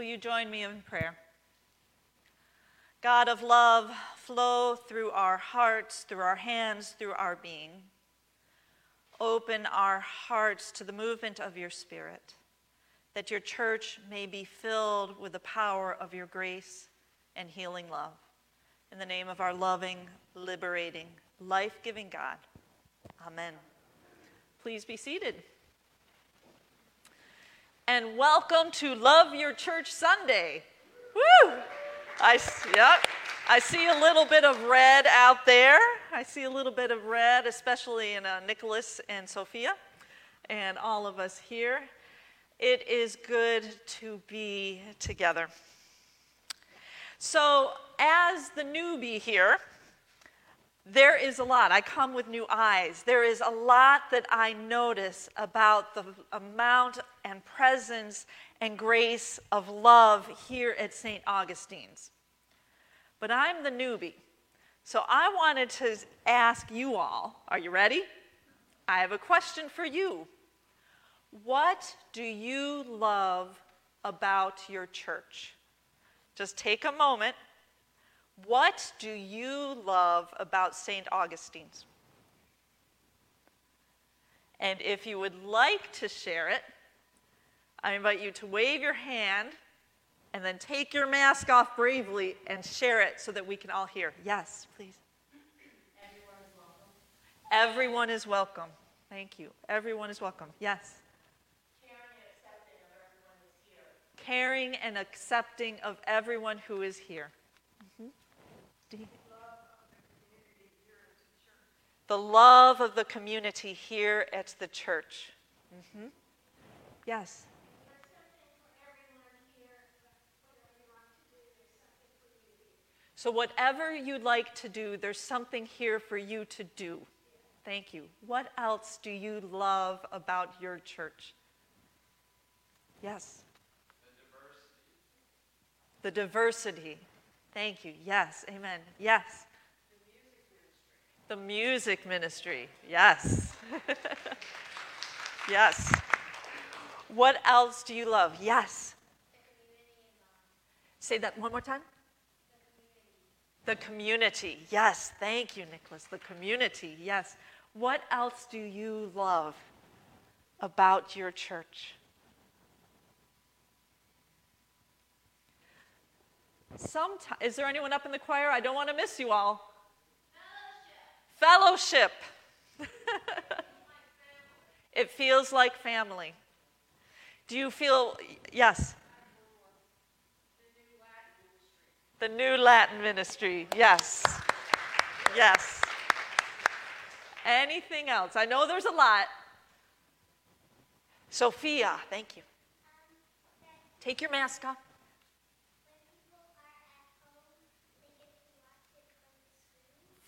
Will you join me in prayer? God of love, flow through our hearts, through our hands, through our being. Open our hearts to the movement of your Spirit, that your church may be filled with the power of your grace and healing love. In the name of our loving, liberating, life giving God. Amen. Please be seated. And welcome to Love Your Church Sunday. Woo! I, yep. I see a little bit of red out there. I see a little bit of red, especially in uh, Nicholas and Sophia and all of us here. It is good to be together. So, as the newbie here, there is a lot. I come with new eyes. There is a lot that I notice about the amount and presence and grace of love here at St. Augustine's. But I'm the newbie. So I wanted to ask you all are you ready? I have a question for you. What do you love about your church? Just take a moment what do you love about St. Augustine's? And if you would like to share it, I invite you to wave your hand and then take your mask off bravely and share it so that we can all hear. Yes, please. Everyone is welcome. Everyone is welcome. Thank you. Everyone is welcome. Yes. Caring and accepting of everyone who is here. The love of the community here at the church. Mm-hmm. Yes. So, whatever you'd like to do, there's something here for you to do. Thank you. What else do you love about your church? Yes. The diversity. The diversity. Thank you. Yes. Amen. Yes. The music ministry. Yes. yes. What else do you love? Yes. Say that one more time. The community. Yes. Thank you, Nicholas. The community. Yes. What else do you love about your church? Sometimes, is there anyone up in the choir? I don't want to miss you all. Fellowship. It feels like family. Do you feel, yes? The new Latin ministry, yes. Yes. Anything else? I know there's a lot. Sophia, thank you. Take your mask off.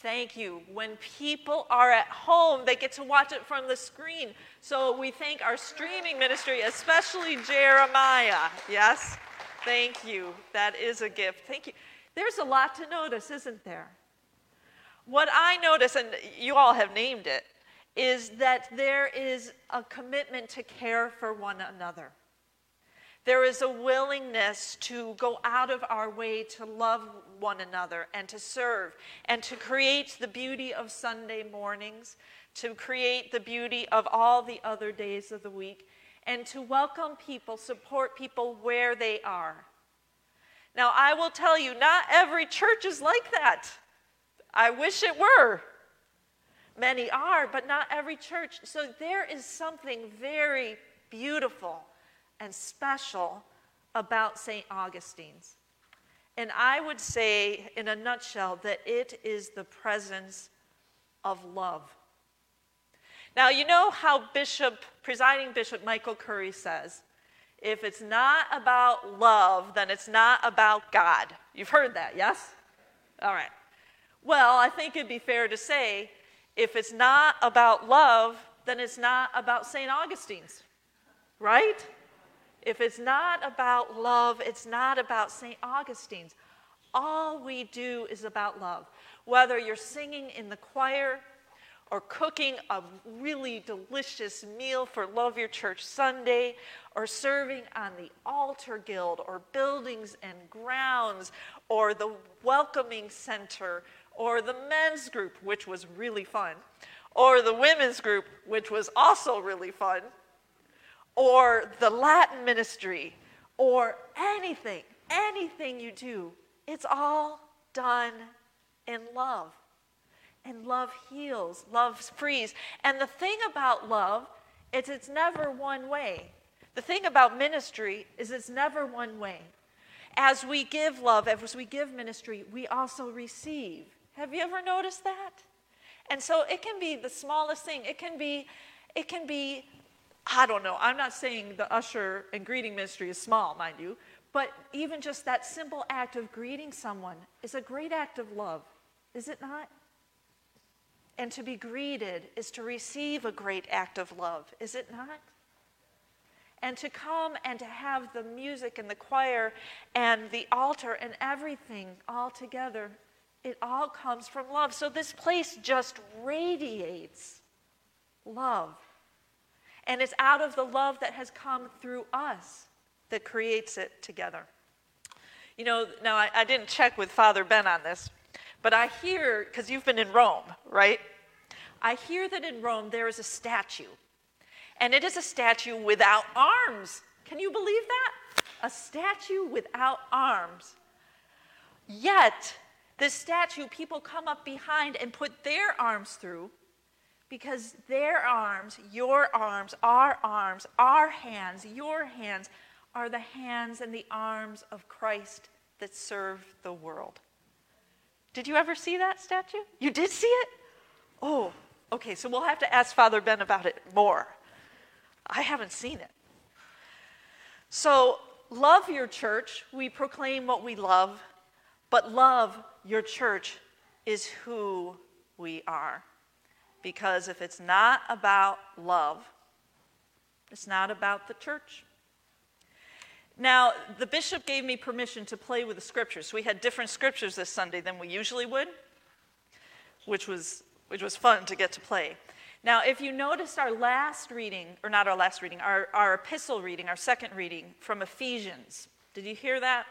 Thank you. When people are at home, they get to watch it from the screen. So we thank our streaming ministry, especially Jeremiah. Yes? Thank you. That is a gift. Thank you. There's a lot to notice, isn't there? What I notice, and you all have named it, is that there is a commitment to care for one another. There is a willingness to go out of our way to love one another and to serve and to create the beauty of Sunday mornings, to create the beauty of all the other days of the week, and to welcome people, support people where they are. Now, I will tell you, not every church is like that. I wish it were. Many are, but not every church. So there is something very beautiful and special about St. Augustine's. And I would say, in a nutshell, that it is the presence of love. Now, you know how Bishop, presiding Bishop Michael Curry says, if it's not about love, then it's not about God. You've heard that, yes? All right. Well, I think it'd be fair to say if it's not about love, then it's not about St. Augustine's, right? If it's not about love, it's not about St. Augustine's. All we do is about love. Whether you're singing in the choir or cooking a really delicious meal for Love Your Church Sunday, or serving on the altar guild or buildings and grounds or the welcoming center or the men's group, which was really fun, or the women's group, which was also really fun, or the Latin ministry, or anything, anything you do, it's all done in love. And love heals, love frees. And the thing about love is it's never one way. The thing about ministry is it's never one way. As we give love, as we give ministry, we also receive. Have you ever noticed that? And so it can be the smallest thing. It can be, it can be, I don't know. I'm not saying the usher and greeting ministry is small, mind you, but even just that simple act of greeting someone is a great act of love, is it not? And to be greeted is to receive a great act of love, is it not? And to come and to have the music and the choir and the altar and everything all together, it all comes from love. So this place just radiates love. And it's out of the love that has come through us that creates it together. You know, now I, I didn't check with Father Ben on this, but I hear, because you've been in Rome, right? I hear that in Rome there is a statue, and it is a statue without arms. Can you believe that? A statue without arms. Yet, this statue, people come up behind and put their arms through because their arms, your arms, our arms, our hands, your hands are the hands and the arms of Christ that serve the world. Did you ever see that statue? You did see it? Oh, okay, so we'll have to ask Father Ben about it more. I haven't seen it. So, love your church. We proclaim what we love, but love your church is who we are. Because if it's not about love, it's not about the church. Now, the bishop gave me permission to play with the scriptures. We had different scriptures this Sunday than we usually would, which was, which was fun to get to play. Now, if you noticed our last reading, or not our last reading, our, our epistle reading, our second reading from Ephesians, did you hear that?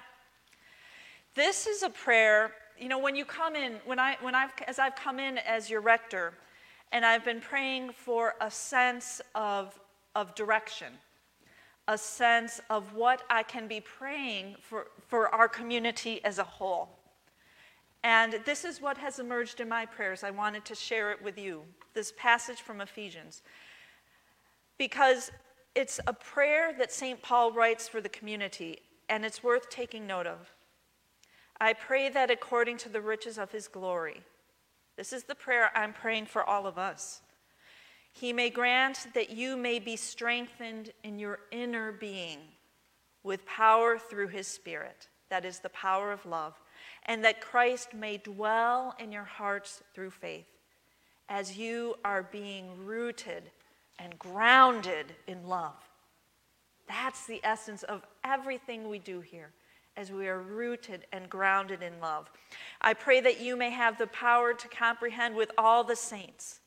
This is a prayer, you know, when you come in, when I, when I've, as I've come in as your rector, and I've been praying for a sense of, of direction a sense of what I can be praying for, for our community as a whole. And this is what has emerged in my prayers. I wanted to share it with you this passage from Ephesians. Because it's a prayer that St. Paul writes for the community, and it's worth taking note of. I pray that according to the riches of his glory, this is the prayer I'm praying for all of us he may grant that you may be strengthened in your inner being with power through his Spirit, that is the power of love, and that Christ may dwell in your hearts through faith, as you are being rooted and grounded in love. That's the essence of everything we do here, as we are rooted and grounded in love. I pray that you may have the power to comprehend with all the saints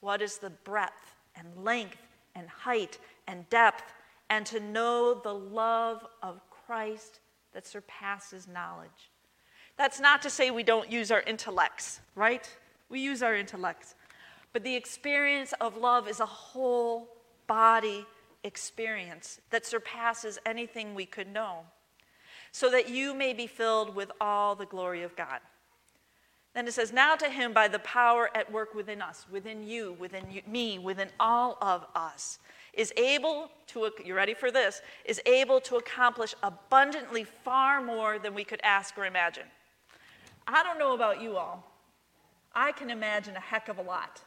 what is the breadth and length and height and depth, and to know the love of Christ that surpasses knowledge. That's not to say we don't use our intellects, right? We use our intellects. But the experience of love is a whole body experience that surpasses anything we could know, so that you may be filled with all the glory of God. Then it says, Now to him by the power at work within us, within you, within you, me, within all of us, is able to, you ready for this, is able to accomplish abundantly far more than we could ask or imagine. I don't know about you all. I can imagine a heck of a lot.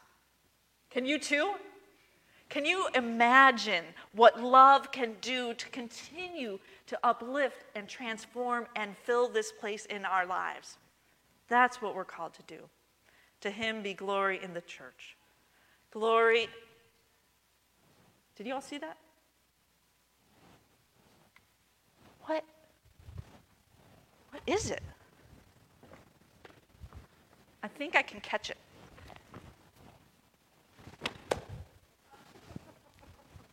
Can you too? Can you imagine what love can do to continue to uplift and transform and fill this place in our lives? That's what we're called to do. To him be glory in the church. Glory. Did you all see that? What? What is it? I think I can catch it.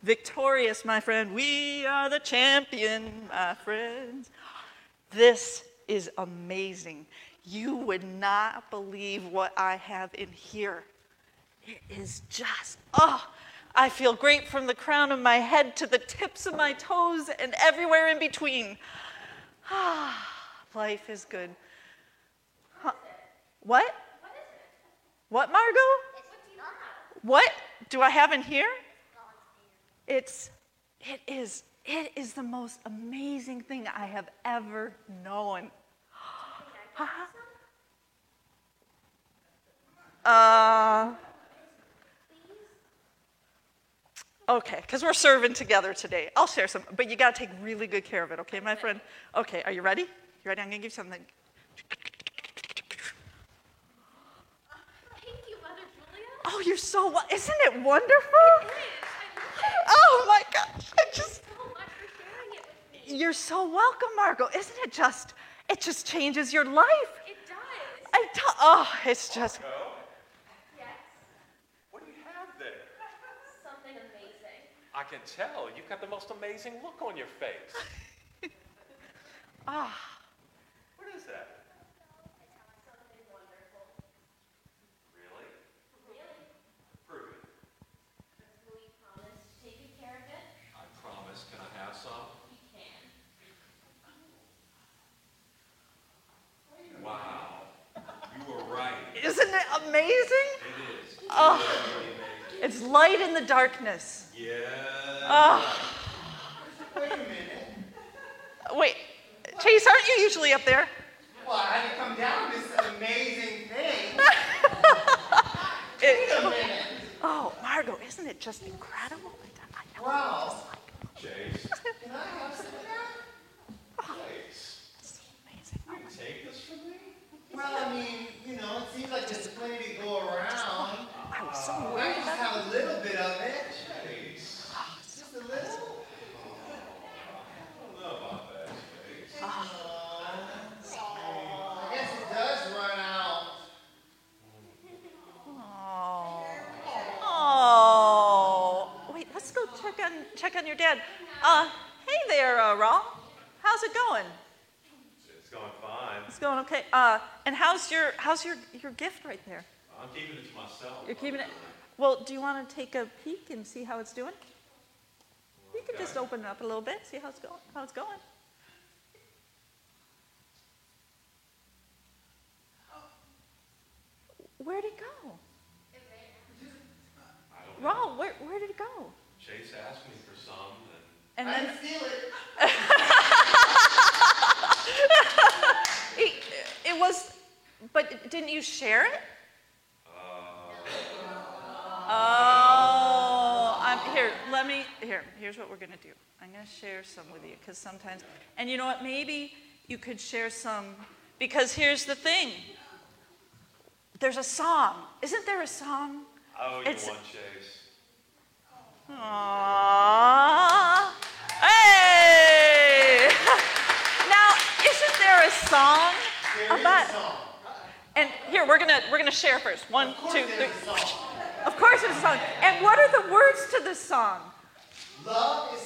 Victorious, my friend. We are the champion, my friends. This is amazing. You would not believe what I have in here. It is just, oh, I feel great from the crown of my head to the tips of my toes and everywhere in between. Ah, life is good. Huh. What? What, Margot? What do I have in here? It's, it is, it is the most amazing thing I have ever known. Uh, okay, because we're serving together today. I'll share some, but you got to take really good care of it, okay, my friend? Okay, are you ready? You ready? I'm going to give you something. Thank you, Mother Julia. Oh, you're so, isn't it wonderful? It is. I love it. Oh my gosh, I just, so much for sharing it with me. you're so welcome, Margot. Isn't it just, it just changes your life. It does. I t- oh, it's just, Yes. What do you have there? Something amazing. I can tell. You've got the most amazing look on your face. ah, What is that? Something wonderful. Really? Really? Prove it. Will you promise to take good care of it? I promise. Can I have some? You can. Wow. You were right. isn't it amazing? It is. Oh, Really amazing. it's light in the darkness. Yeah. Oh, Wait a minute. wait, Chase, aren't you usually up there? Well, I had to come down this amazing thing. It- Wait a minute. oh, Margot, isn't it just incredible? I know, Wow. Chase. Can I have some of that? Ah. Chase. it's so amazing. Oh, You take this from me? Well, I mean, you know, it seems like there's plenty to go around. I was I just have a little bit of it. Chase. Just a little. I don't know about that, I guess it does run out. Oh. Oh. Wait, let's go check on check on your dad. Uh, hey there, uh, Raw. How's it going? It's going fine. It's going okay. Uh, and how's your how's your your gift right there? I'm keeping it to myself. You're keeping it. Well, do you want to take a peek and see how it's doing? You can just open it up a little bit, see how it's going. How it's going. Where'd it go? I. Raw, where, where did it go? Chase asked me for some, and And I then can feel it. it, it was, but didn't you share it? Oh, I'm here. Let me here. Here's what we're gonna do. I'm gonna share some with you because sometimes, and you know what? Maybe you could share some because here's the thing. There's a song. Isn't there a song? Oh, you It's- one, Chase. Aww. Hey! now, isn't there a song There about? a song. And here we're gonna we're gonna share first. One, two, three. Of course, there's a song. And what are the words to this song? Love is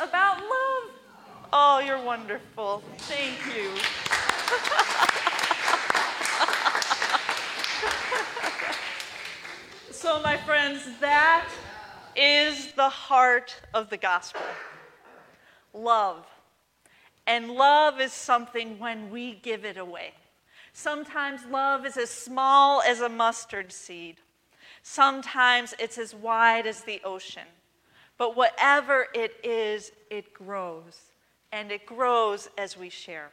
about love. Oh, you're wonderful. Thank you. So, my friends, that is the heart of the gospel love. And love is something when we give it away. Sometimes love is as small as a mustard seed, sometimes it's as wide as the ocean. But whatever it is, it grows. And it grows as we share.